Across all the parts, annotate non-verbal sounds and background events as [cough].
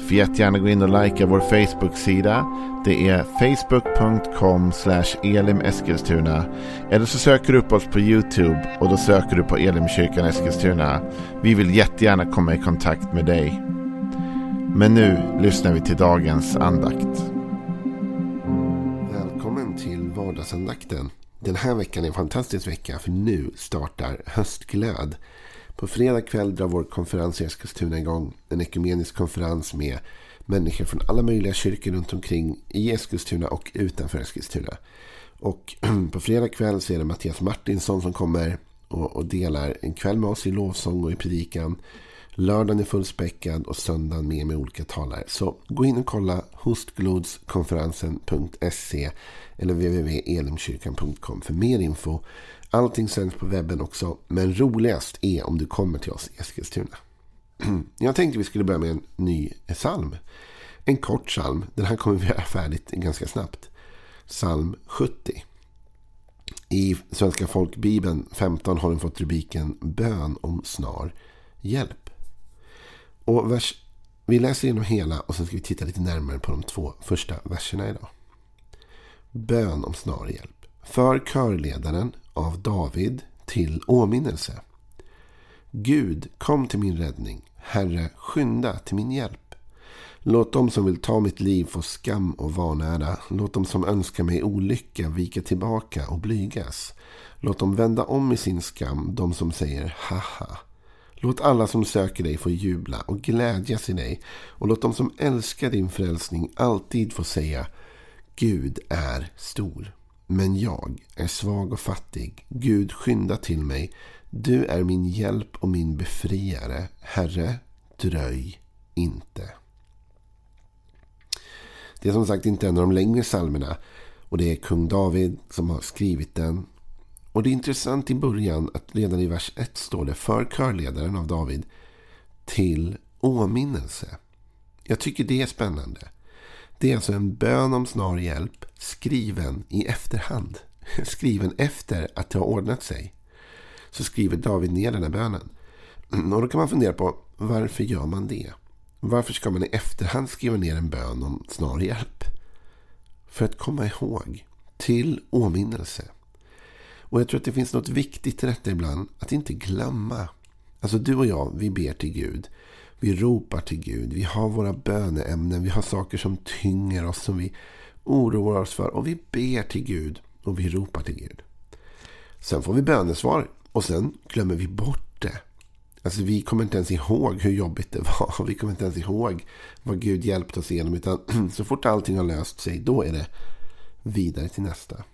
Får jättegärna gå in och likea vår Facebook-sida. Det är facebook.com elimeskilstuna. Eller så söker du upp oss på YouTube och då söker du på Elimkyrkan Eskilstuna. Vi vill jättegärna komma i kontakt med dig. Men nu lyssnar vi till dagens andakt. Välkommen till vardagsandakten. Den här veckan är en fantastisk vecka för nu startar höstglöd. På fredag kväll drar vår konferens i Eskilstuna igång. En ekumenisk konferens med människor från alla möjliga kyrkor runt omkring i Eskilstuna och utanför Eskilstuna. Och [clears throat] på fredag kväll så är det Mattias Martinsson som kommer och, och delar en kväll med oss i lovsång och i predikan. Lördagen är fullspäckad och söndagen med med olika talare. Så gå in och kolla hostglodskonferensen.se eller www.elimkyrkan.com för mer info. Allting sänds på webben också. Men roligast är om du kommer till oss i Eskilstuna. [clears throat] Jag tänkte vi skulle börja med en ny psalm. En kort psalm. Den här kommer vi göra färdigt ganska snabbt. Psalm 70. I Svenska folkbibeln 15 har den fått rubriken Bön om snar hjälp. Och vers, vi läser igenom hela och sen ska vi titta lite närmare på de två första verserna idag. Bön om snar hjälp. För körledaren av David till åminnelse. Gud, kom till min räddning. Herre, skynda till min hjälp. Låt dem som vill ta mitt liv få skam och vanära. Låt dem som önskar mig olycka vika tillbaka och blygas. Låt dem vända om i sin skam, de som säger haha. Låt alla som söker dig få jubla och glädjas i dig. Och låt dem som älskar din frälsning alltid få säga Gud är stor. Men jag är svag och fattig. Gud, skynda till mig. Du är min hjälp och min befriare. Herre, dröj inte. Det är som sagt inte en av de längre psalmerna. Och det är kung David som har skrivit den. Och det är intressant i början att redan i vers 1 står det för körledaren av David till åminnelse. Jag tycker det är spännande. Det är alltså en bön om snar hjälp skriven i efterhand. [laughs] Skriven efter att det har ordnat sig. Så skriver David ner den här bönen. Mm, och då kan man fundera på varför gör man det? Varför ska man i efterhand skriva ner en bön om snar hjälp? För att komma ihåg. Till åminnelse. Och jag tror att det finns något viktigt i detta ibland. Att inte glömma. Alltså du och jag, vi ber till Gud. Vi ropar till Gud. Vi har våra böneämnen. Vi har saker som tynger oss. Som vi oroar oss för. Och vi ber till Gud. Och vi ropar till Gud. Sen får vi bönesvar. Och sen glömmer vi bort det. Alltså vi kommer inte ens ihåg hur jobbigt det var. Vi kommer inte ens ihåg vad Gud hjälpte oss igenom. Utan [clears throat] så fort allting har löst sig. Då är det vidare till nästa.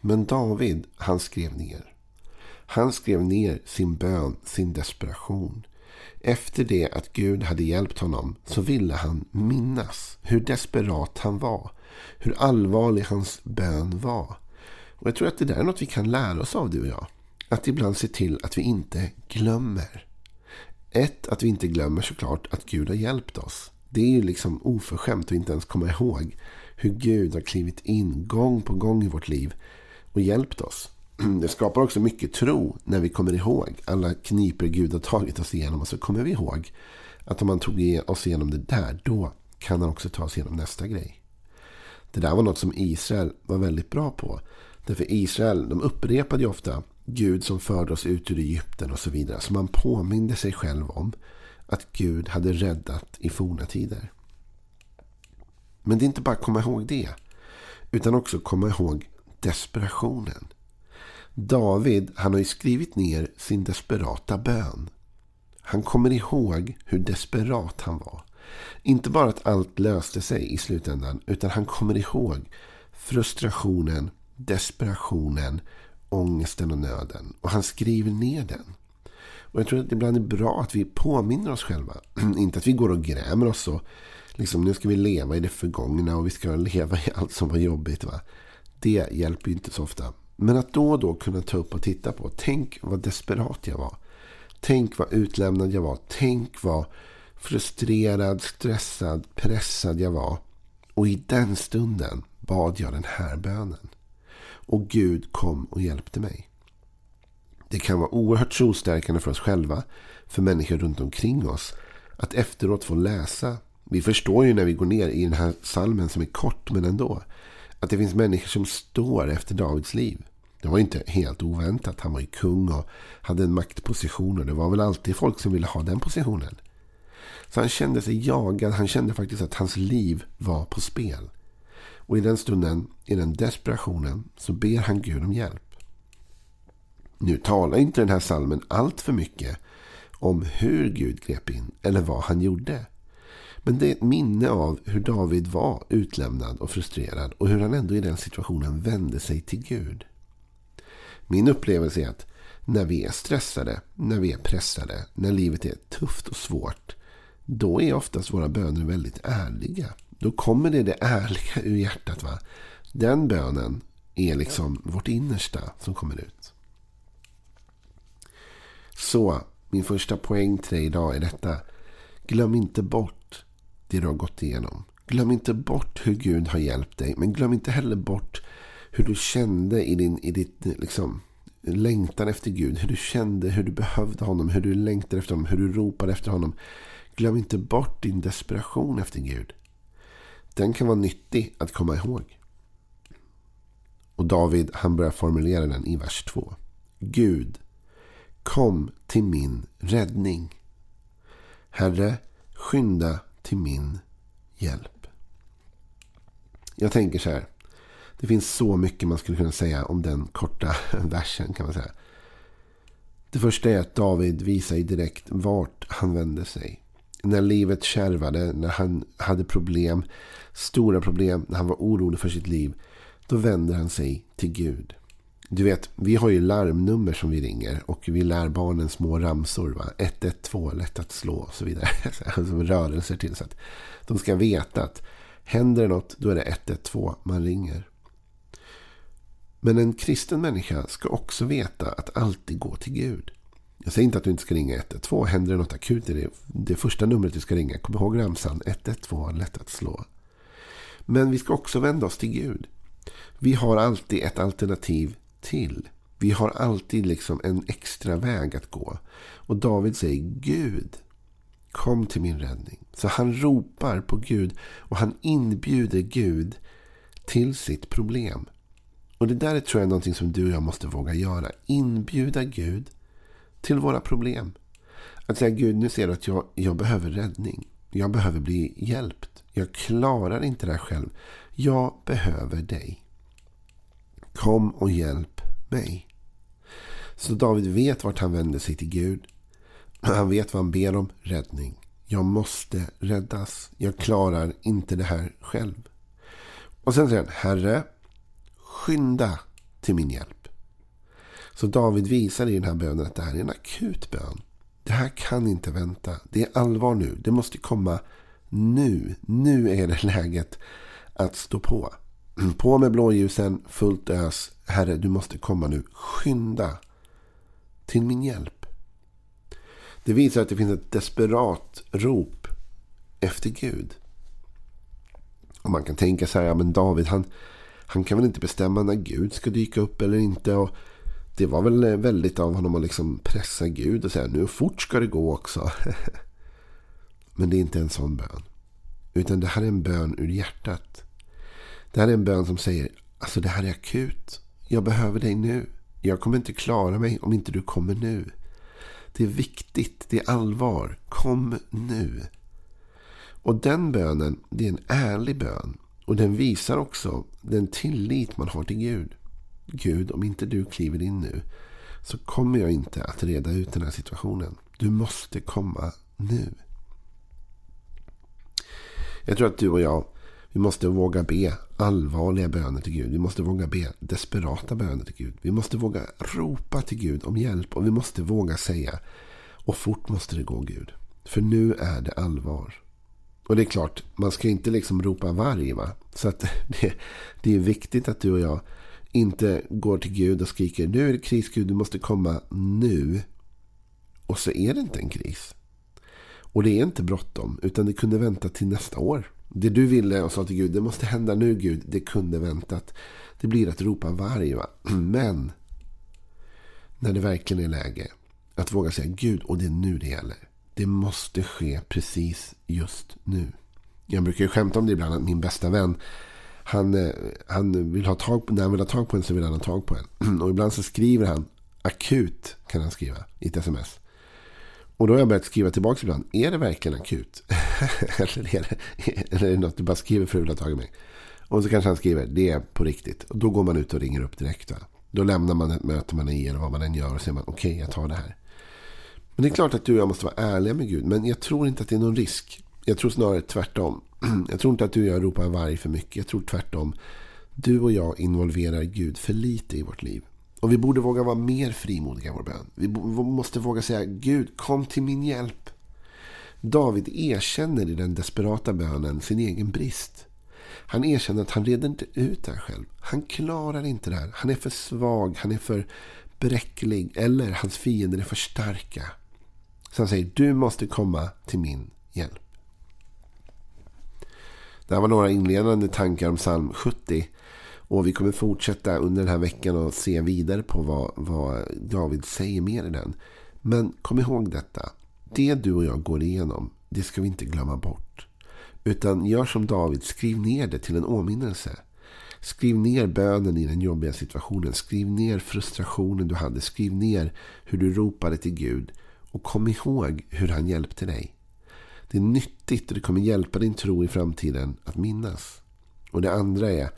Men David, han skrev ner. Han skrev ner sin bön, sin desperation. Efter det att Gud hade hjälpt honom så ville han minnas hur desperat han var. Hur allvarlig hans bön var. Och jag tror att det där är något vi kan lära oss av du och jag. Att ibland se till att vi inte glömmer. Ett, att vi inte glömmer såklart att Gud har hjälpt oss. Det är ju liksom oförskämt att inte ens komma ihåg hur Gud har klivit in gång på gång i vårt liv och hjälpt oss. [clears throat] Det skapar också mycket tro när vi kommer ihåg alla kniper Gud har tagit oss igenom. Och så kommer vi ihåg att om han tog oss igenom det där, då kan han också ta oss igenom nästa grej. Det där var något som Israel var väldigt bra på. Därför Israel, de upprepade ju ofta Gud som förde oss ut ur Egypten och så vidare. Så man påminde sig själv om att Gud hade räddat i forna tider. Men det är inte bara att komma ihåg det. Utan också komma ihåg desperationen. David han har ju skrivit ner sin desperata bön. Han kommer ihåg hur desperat han var. Inte bara att allt löste sig i slutändan. Utan han kommer ihåg frustrationen, desperationen, ångesten och nöden. Och han skriver ner den. Och jag tror att det ibland är bra att vi påminner oss själva. [clears throat] Inte att vi går och grämer oss och liksom, nu ska vi leva i det förgångna och vi ska leva i allt som var jobbigt. Va? Det hjälper ju inte så ofta. Men att då och då kunna ta upp och titta på. Tänk vad desperat jag var. Tänk vad utlämnad jag var. Tänk vad frustrerad, stressad, pressad jag var. Och i den stunden bad jag den här bönen. Och Gud kom och hjälpte mig. Det kan vara oerhört trostärkande för oss själva, för människor runt omkring oss, att efteråt få läsa. Vi förstår ju när vi går ner i den här salmen som är kort, men ändå. Att det finns människor som står efter Davids liv. Det var inte helt oväntat. Han var ju kung och hade en maktposition. Och det var väl alltid folk som ville ha den positionen. Så han kände sig jagad. Han kände faktiskt att hans liv var på spel. Och i den stunden, i den desperationen, så ber han Gud om hjälp. Nu talar inte den här salmen allt för mycket om hur Gud grep in eller vad han gjorde. Men det är ett minne av hur David var utlämnad och frustrerad och hur han ändå i den situationen vände sig till Gud. Min upplevelse är att när vi är stressade, när vi är pressade, när livet är tufft och svårt, då är oftast våra böner väldigt ärliga. Då kommer det det ärliga ur hjärtat. Va? Den bönen är liksom vårt innersta som kommer ut. Så, min första poäng till dig idag är detta. Glöm inte bort det du har gått igenom. Glöm inte bort hur Gud har hjälpt dig. Men glöm inte heller bort hur du kände i din i ditt, liksom, längtan efter Gud. Hur du kände, hur du behövde honom, hur du längtade efter honom, hur du ropade efter honom. Glöm inte bort din desperation efter Gud. Den kan vara nyttig att komma ihåg. Och David han börjar formulera den i vers 2. Gud, kom till min räddning. Herre, skynda till min hjälp. Jag tänker så här. Det finns så mycket man skulle kunna säga om den korta [laughs] versen kan man säga. Det första är att David visar direkt vart han vände sig. När livet kärvade, när han hade problem, stora problem, när han var orolig för sitt liv. Då vänder han sig till Gud. Du vet, vi har ju larmnummer som vi ringer och vi lär barnen små ramsor. Va? 112, lätt att slå och så vidare. [laughs] Som alltså rörelser till så att de ska veta att händer det något, då är det 112 man ringer. Men en kristen människa ska också veta att alltid gå till Gud. Jag säger inte att du inte ska ringa 112. Händer det något akut är det det första numret du ska ringa. Kom ihåg ramsan 112, lätt att slå. Men vi ska också vända oss till Gud. Vi har alltid ett alternativ till. Vi har alltid liksom en extra väg att gå. Och David säger Gud, kom till min räddning. Så han ropar på Gud och han inbjuder Gud till sitt problem. Och det där är tror jag någonting som du och jag måste våga göra. Inbjuda Gud till våra problem. Att säga Gud, nu ser du att jag, jag behöver räddning. Jag behöver bli hjälpt. Jag klarar inte det här själv. Jag behöver dig. Kom och hjälp mig. Så David vet vart han vänder sig till Gud. Han vet vad han ber om. Räddning. Jag måste räddas. Jag klarar inte det här själv. Och sen säger han, Herre, skynda till min hjälp. Så David visar i den här bönen att det här är en akut bön. Det här kan inte vänta. Det är allvar nu. Det måste komma nu. Nu är det [laughs] läget att stå på. På med blåljusen, fullt ös. Herre, du måste komma nu. Skynda till min hjälp. Det visar att det finns ett desperat rop efter Gud. Och man kan tänka så här, ja men David han, han kan väl inte bestämma när Gud ska dyka upp eller inte. Och det var väl väldigt av honom att liksom pressa Gud och säga nu fort ska det gå också. [laughs] men det är inte en sån bön. Utan det här är en bön ur hjärtat. Det här är en bön som säger alltså det här är akut. Jag behöver dig nu. Jag kommer inte klara mig om inte du kommer nu. Det är viktigt. Det är allvar. Kom nu. Och den bönen, det är en ärlig bön. Och den visar också den tillit man har till Gud. Gud, om inte du kliver in nu så kommer jag inte att reda ut den här situationen. Du måste komma nu. Jag tror att du och jag vi måste våga be allvarliga böner till Gud. Vi måste våga be desperata böner till Gud. Vi måste våga ropa till Gud om hjälp. Och vi måste våga säga och fort måste det gå Gud. För nu är det allvar. Och det är klart, man ska inte liksom ropa varg. Va? Så att [laughs] det, det är viktigt att du och jag inte går till Gud och skriker nu är det kris Gud, du måste komma nu. Och så är det inte en kris. Och det är inte bråttom, utan det kunde vänta till nästa år. Det du ville och sa till Gud, det måste hända nu Gud, det kunde väntat. Det blir att ropa varg. Va? [clears throat] Men när det verkligen är läge att våga säga Gud, och det är nu det gäller. Det måste ske precis just nu. Jag brukar ju skämta om det ibland, att min bästa vän, han, eh, han vill ha tag på, när han vill ha tag på en så vill han ha tag på en. [clears throat] Och ibland så skriver han, akut kan han skriva i ett sms. Och då har jag börjat skriva tillbaka ibland. Är det verkligen akut? [laughs] eller, är det, eller är det något du bara skriver för att du vill ha tag i mig? Och så kanske han skriver, det är på riktigt. Och då går man ut och ringer upp direkt. Va? Då lämnar man ett möte man är i eller vad man än gör och säger man okej, okay, jag tar det här. Men det är klart att du och jag måste vara ärliga med Gud. Men jag tror inte att det är någon risk. Jag tror snarare tvärtom. [clears throat] Jag tror inte att du och jag ropar varg för mycket. Jag tror tvärtom. Du och jag involverar Gud för lite i vårt liv. Och vi borde våga vara mer frimodiga i vår bön. Vi måste våga säga Gud, kom till min hjälp. David erkänner i den desperata bönen sin egen brist. Han erkänner att han reder inte ut det här själv. Han klarar inte det här. Han är för svag, han är för bräcklig eller hans fiender är för starka. Så han säger, du måste komma till min hjälp. Det här var några inledande tankar om psalm 70. Och vi kommer fortsätta under den här veckan och se vidare på vad, vad David säger mer i den. Men kom ihåg detta. Det du och jag går igenom, det ska vi inte glömma bort. Utan gör som David, skriv ner det till en åminnelse. Skriv ner bönen i den jobbiga situationen. Skriv ner frustrationen du hade. Skriv ner hur du ropade till Gud. Och kom ihåg hur han hjälpte dig. Det är nyttigt och det kommer hjälpa din tro i framtiden att minnas. Och det andra är,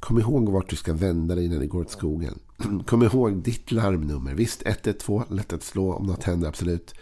kom ihåg vart du ska vända dig när det går åt skogen. [clears throat] Kom ihåg ditt larmnummer. Visst, 112, lätt att slå om något händer, absolut.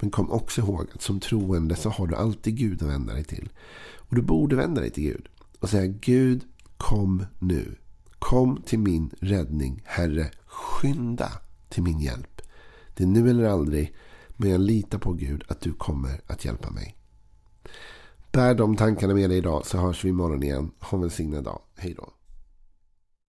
Men kom också ihåg att som troende så har du alltid Gud att vända dig till. Och du borde vända dig till Gud och säga Gud, kom nu. Kom till min räddning, Herre. Skynda till min hjälp. Det är nu eller aldrig, men jag litar på Gud att du kommer att hjälpa mig. Bär de tankarna med dig idag så hörs vi imorgon igen. Ha en välsignad dag. Hej då.